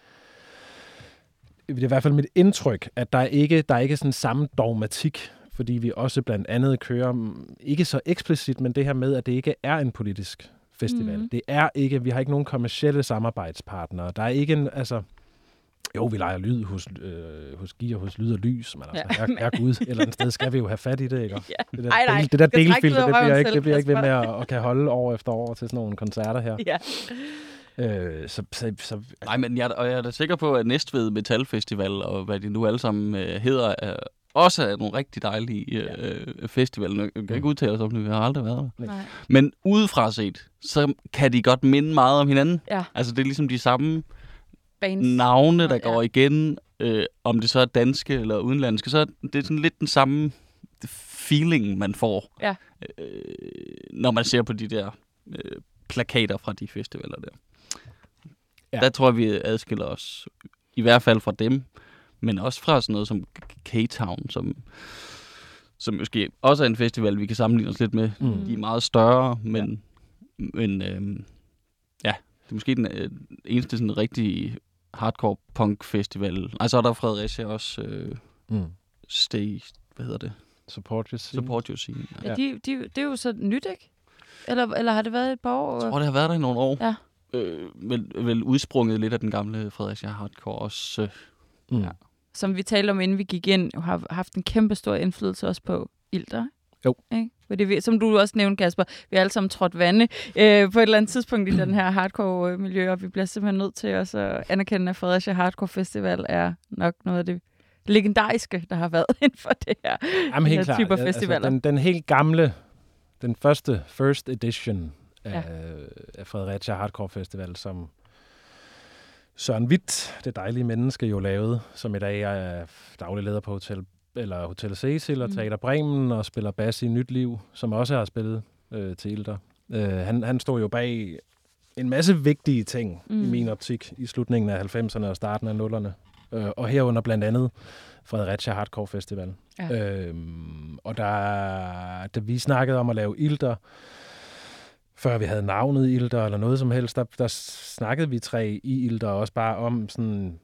det er i hvert fald mit indtryk, at der er ikke, der er ikke sådan samme dogmatik, fordi vi også blandt andet kører, mm, ikke så eksplicit, men det her med, at det ikke er en politisk festival. Mm. Det er ikke, vi har ikke nogen kommersielle samarbejdspartnere. Der er ikke en, altså, jo, vi leger lyd hos, øh, hos Gier, hos Lyd og Lys, men altså, Ja. ja. er, er Gud, et eller andet sted skal vi jo have fat i det, ikke? Ja. Det der, Ej, nej, del, det der delfilter, det bliver, ikke, det bliver ikke ved med at, at kan holde år efter år til sådan nogle koncerter her. Ja. Øh, så, så, så Nej, men jeg, og jeg er da sikker på, at Næstved Metal Festival, og hvad de nu alle sammen øh, hedder, er, også er nogle rigtig dejlige øh, festivaler. Jeg kan ikke udtale os om det, vi har aldrig været der. Nej. Men udefra set, så kan de godt minde meget om hinanden. Ja. Altså, det er ligesom de samme Bands. navne, der Ja. går igen. Øh, om det så er danske eller udenlandske, så er det sådan lidt den samme feeling, man får, Ja. øh, når man ser på de der øh, plakater fra de festivaler der. Ja. Der tror jeg, vi adskiller os, i hvert fald fra dem, men også fra sådan noget som K-Town, som, som måske også er en festival, vi kan sammenligne os lidt med. Mm. De er meget større, men, ja. men øhm, ja, det er måske den øh, eneste sådan rigtig hardcore punk festival. Altså er der Fredericia også øh, Mm. Stay, hvad hedder det? Support your scene. Support Your Scene. Ja. Ja, de, de, det er jo så nyt, ikke? Eller, eller har det været et par år? Jeg tror, det har været der i nogle år. Ja. Øh, vel, vel udsprunget lidt af den gamle Fredericia Hardcore også. Øh, Mm. Ja. som vi talte om, inden vi gik ind, har haft en kæmpe stor indflydelse også på Ilder. Jo. Ikke? Fordi vi, som du også nævnte, Kasper, vi har alle sammen trådt vande øh, på et eller andet tidspunkt i den her hardcore-miljø, og vi bliver simpelthen nødt til også at anerkende, at Fredericia Hardcore Festival er nok noget af det legendariske, der har været inden for det her. Jamen helt her klart. typer Ja, festivaler. Altså, den, den helt gamle, den første first edition af, Ja. af Fredericia Hardcore Festival, som Søren Witt, det dejlige menneske, jo lavede, som i dag er daglig leder på Hotel, eller Hotel Cecil og Mm. Teater Bremen og spiller bas i Nyt Liv, som også har spillet øh, til Ilder. Øh, han, han stod jo bag en masse vigtige ting mm. I min optik i slutningen af 90'erne og starten af 0'erne. Øh, og herunder blandt andet Fredericia Hardcore Festival. Ja. Øhm, og der, da vi snakkede om at lave ilter, før vi havde navnet ilter eller noget som helst, der, der snakkede vi tre i ilter også bare om sådan,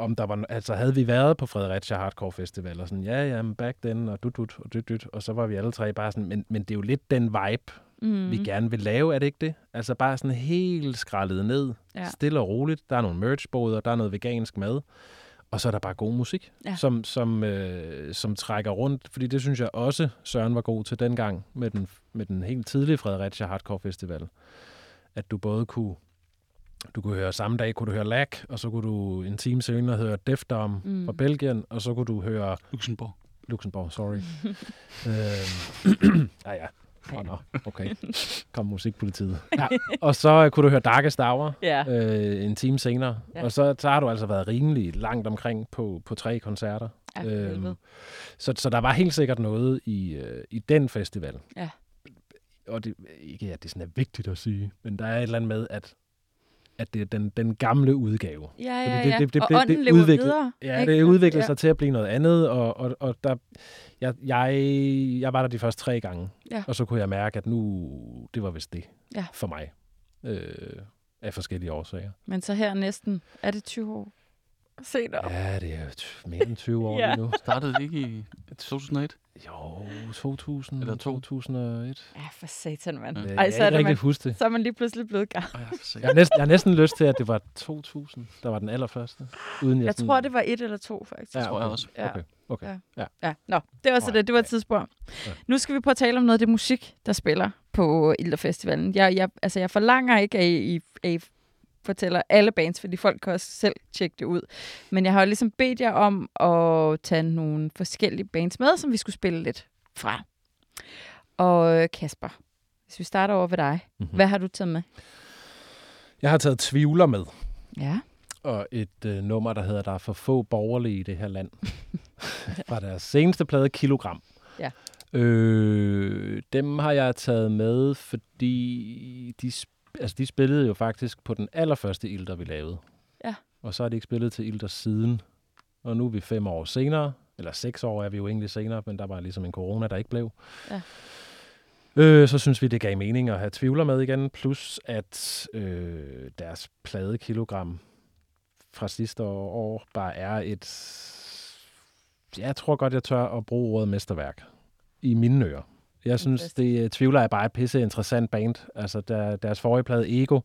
om der var, altså havde vi været på Fredericia Hardcore Festival, og sådan, ja, ja, men back then, og dut, dut, og dyt, dyt, og så var vi alle tre bare sådan, men, men det er jo lidt den vibe, mm. vi gerne vil lave, er det ikke det? Altså bare sådan helt skrællet ned, Ja. stille og roligt. Der er nogle merchboder, der er noget vegansk mad, og så er der bare god musik, Ja. som, som, øh, som trækker rundt. Fordi det synes jeg også, Søren var god til dengang med den, med den helt tidlige Fredericia Hardcore Festival. At du både kunne du kunne høre samme dag, kunne du høre Lag, og så kunne du en time senere høre Def Dom Mm. fra Belgien, og så kunne du høre Luxembourg. Luxembourg, sorry. øhm, ah ja, oh, no. okay. Kom musikpolitiet. Ja. Og så øh, kunne du høre Darkest Hour Ja. øh, en time senere. Ja. Og så, så har du altså været rimelig langt omkring på, på tre koncerter. Ja, helvede. så, så der var helt sikkert noget i, øh, i den festival. Ja. Og det, ikke at det sådan er vigtigt at sige, men der er et eller andet med, at, at det er den, den gamle udgave. Ja, ja, Fordi ja. det- det- og det- det udvikler- videre. Ja, ikke? det udviklede Ja. sig til at blive noget andet, og, og, og der, jeg, jeg, jeg var der de første tre gange, Ja. og så kunne jeg mærke, at nu, det var vist det Ja. for mig, øh, af forskellige årsager. Men så her næsten, er det 20 år senere? Ja, det er jo mere end 20 år Ja. ja. nu. Startede det ikke i 2001? Jo, 2000 Eller eller to. 2001. Ja, for satan, mand. Ja. Ja. Ej, Jeg så kan er, ikke det, rigtig man, huske det. så er man lige pludselig blevet gammel. Ej, for Jeg har, næsten, jeg har næsten lyst til, at det var 2000, der var den allerførste. Uden jeg, Jeg sådan- tror, det var et eller to, faktisk. tror jeg også. Ja. Okay, okay. Ja. Ja. Ja, nå, det var så det. Det var et ja. tidsspor. Ja. Nu skal vi prøve at tale om noget af det musik, der spiller på Ilder Festivalen. Jeg, jeg, altså, jeg forlanger ikke, at I, at I fortæller alle bands, fordi folk kan også selv tjekke det ud. Men jeg har jo ligesom bedt jer om at tage nogle forskellige bands med, som vi skulle spille lidt fra. Og øh, Kasper, hvis vi starter over ved dig. Mm-hmm. Hvad har du taget med? Jeg har taget tvivler med. Ja. og et øh, nummer, der hedder Der er for få borgerlige i det her land. Fra deres seneste plade, Kilogram. Ja. Øh, dem har jeg taget med, fordi de, altså, de spillede jo faktisk på den allerførste Ilder, vi lavede. Ja. Og så har de ikke spillet til Ilder siden. Og nu er vi fem år senere, eller seks år er vi jo egentlig senere, men der var ligesom en corona, der ikke blev. Ja. Øh, så synes vi, det gav mening at have tvivler med igen, plus at øh, deres plade Kilogram fra sidste år, år bare er et... Jeg tror godt, jeg tør at bruge ordet mesterværk i mine ører. Jeg synes, det øh, tvivler er bare et pisse interessant band. Altså, der, deres forrige plade, Ego,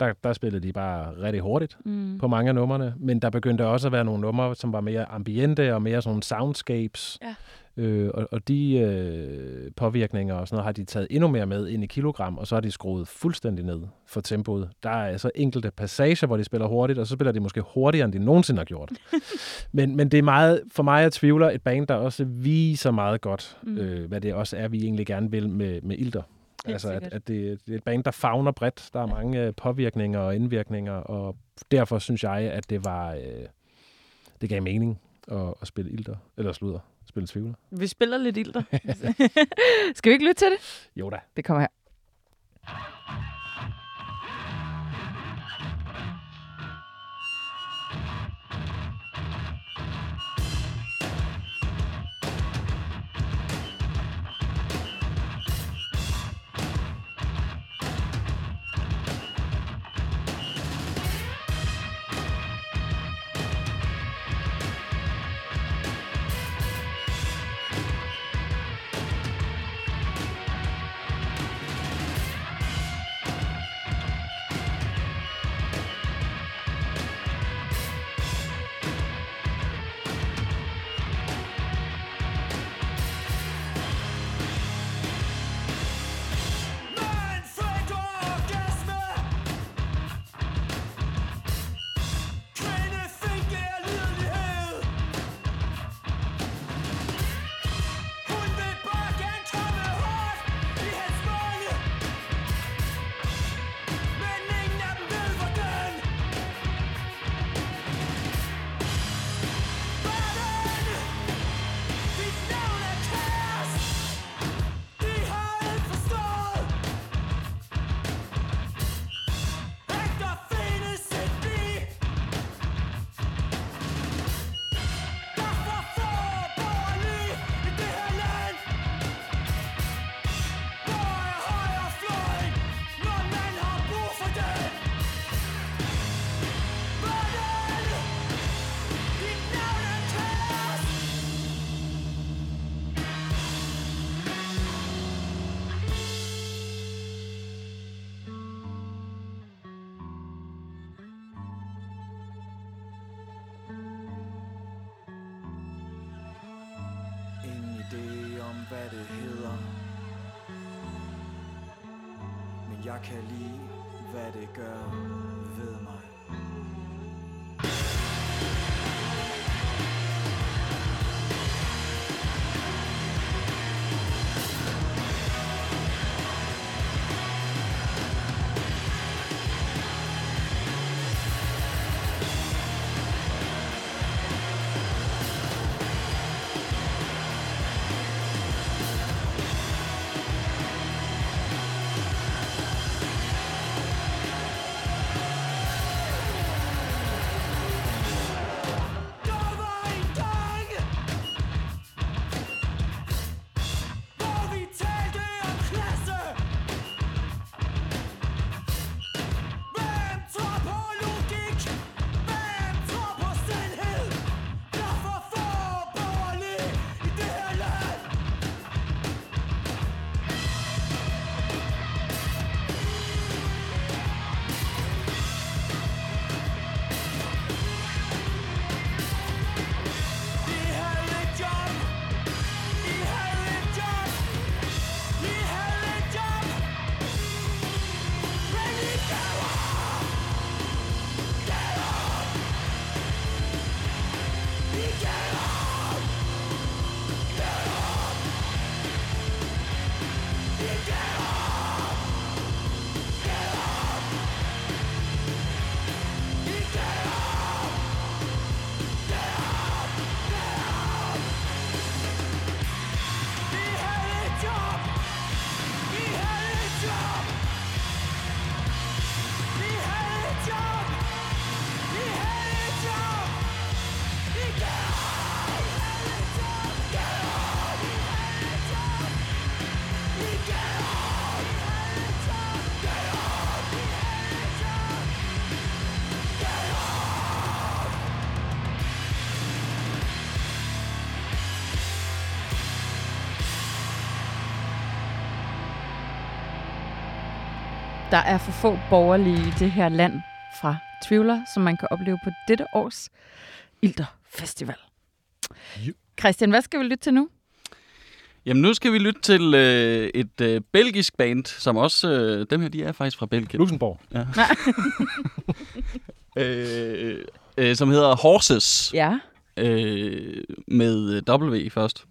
der, der spillede de bare rigtig hurtigt Mm. på mange af numrene, men der begyndte også at være nogle numre, som var mere ambiente og mere sådan soundscapes. Ja. Øh, og, og de øh, påvirkninger og sådan noget har de taget endnu mere med ind i kilogram, og så har de skruet fuldstændig ned for tempoet. Der er altså enkelte passager, hvor de spiller hurtigt, og så spiller de måske hurtigere, end de nogensinde har gjort. men, men det er meget, for mig, jeg tvivler, et band, der også viser meget godt, mm. øh, hvad det også er, vi egentlig gerne vil med, med Ilter. Altså, at, at det, det er et band, der fagner bredt. Der er mange øh, påvirkninger og indvirkninger, og derfor synes jeg, at det var øh, det gav mening at, at spille Ilter, eller sludder, spille tvivler. Vi spiller lidt ilter. Skal vi ikke lytte til det? Jo da. Det kommer her. Hvad det hedder. Men jeg kan lide hvad det gør ved mig. Der er for få borgerlige i det her land fra Tvivler, som man kan opleve på dette års Ilter Festival. Jo. Christian, hvad skal vi lytte til nu? Jamen, nu skal vi lytte til øh, et øh, belgisk band, som også... Øh, dem her, de er faktisk fra Belgien. Luxembourg. Øh, øh, som hedder Horses. Ja. øh, med øh, W først.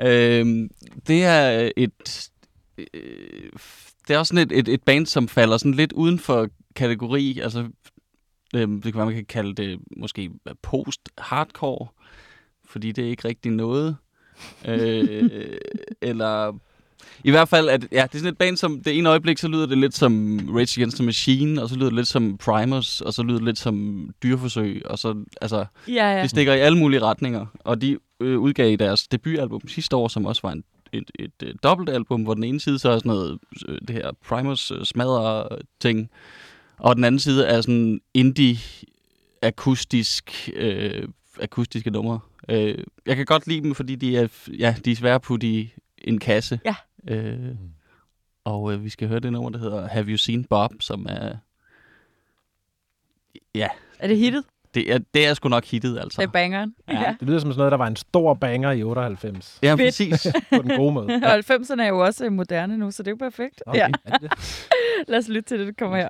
Øh, det er et... Øh, det er også sådan et, et, et band, som falder sådan lidt uden for kategori. Altså, øh, det kan være, man kan kalde det måske post-hardcore, fordi det er ikke rigtig noget. øh, eller i hvert fald, at ja, det er sådan et band, som det ene øjeblik, så lyder det lidt som Rage Against the Machine, og så lyder det lidt som Primus, og så lyder det lidt som Dyreforsøg, og så, altså, Ja, ja. det stikker i alle mulige retninger. Og de øh, udgav deres debutalbum sidste år, som også var en, et, et, et, dobbeltalbum, hvor den ene side så er sådan noget, øh, det her Primus øh, smadrer ting, og den anden side er sådan indie akustisk øh, akustiske numre. Øh, jeg kan godt lide dem, fordi de er, ja, de er svære at putte i en kasse. Ja. Øh, og øh, vi skal høre det nummer, der hedder Have You Seen Bob, som er... Ja, Er det hittet? Det er, det er sgu nok hittet, altså. Det er bangeren. Ja. Det lyder som sådan noget, der var en stor banger i 98. Ja, Fedt. præcis. På den gode måde. Og 90'erne er jo også moderne nu, så det er jo perfekt. Okay. Ja. Lad os lytte til det, der kommer her.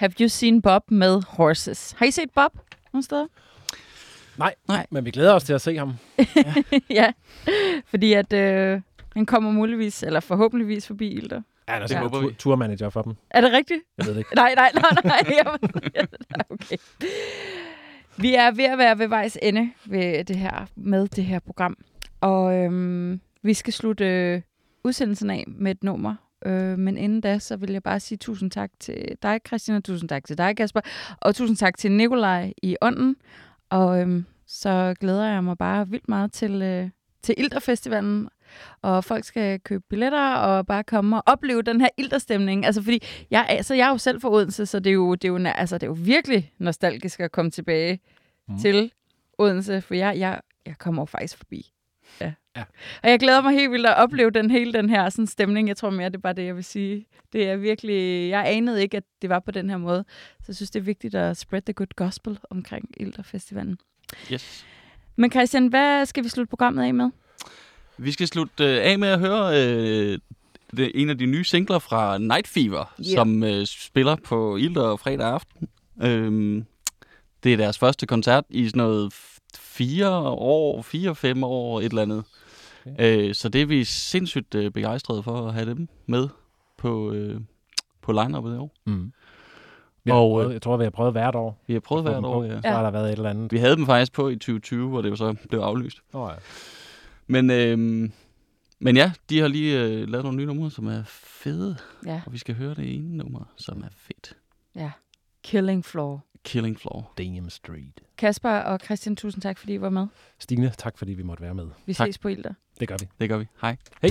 Have you seen Bob med Horses? Har I set Bob nogle steder? Nej, Nej. men vi glæder os til at se ham. ja, fordi at øh, han kommer muligvis, eller forhåbentligvis forbi Ilder. Ja, han er sådan vi. turmanager for dem. Er det rigtigt? Jeg ved det ikke. Nej, nej, nej, nej. Jeg- okay. Vi er ved at være ved vejs ende ved det her, med det her program. Og øhm, vi skal slutte øh, udsendelsen af med et nummer. Øh, men inden da, så vil jeg bare sige tusind tak til dig, Christian, og tusind tak til dig, Kasper. Og tusind tak til Nikolaj i ånden. Og øhm, så glæder jeg mig bare vildt meget til, øh, til Ilderfestivalen. Og folk skal købe billetter og bare komme og opleve den her ilderstemning. Altså fordi, jeg, altså, jeg er jo selv fra Odense, så det er jo, det er jo, altså, det er jo virkelig nostalgisk at komme tilbage mm. til Odense, for jeg, jeg, jeg kommer jo faktisk forbi. Ja. Ja. Og jeg glæder mig helt vildt at opleve den hele den her sådan, stemning. Jeg tror mere, det er bare det, jeg vil sige. Det er virkelig... Jeg anede ikke, at det var på den her måde. Så jeg synes, det er vigtigt at spread the good gospel omkring Ilderfestivalen. Yes. Men Christian, hvad skal vi slutte programmet af med? Vi skal slutte øh, af med at høre øh, det, en af de nye singler fra Night Fever, yeah. som øh, spiller på Ilder fredag aften. Øhm, det er deres første koncert i sådan noget fire år, fire-fem år, et eller andet. Okay. Øh, så det er vi sindssygt øh, begejstrede for at have dem med på, øh, på line-up'et i år. Mm. Vi har Og, prøvet, jeg tror, vi har prøvet hvert år. Vi har prøvet hvert år, på. ja. Så har der været et eller andet. Vi havde dem faktisk på i 2020, hvor det jo så blev aflyst. Oh, ja. Men, øhm, men ja, de har lige øh, lavet nogle nye numre, som er fede. Ja, Og vi skal høre det ene nummer, som er fedt. ja. Killing Floor. Killing Floor. Dame Street. Kasper og Christian, tusind tak, fordi I var med. Stine, tak fordi vi måtte være med. Vi Tak. ses på Ilder. Det gør vi. Det gør vi. Hej. Hej.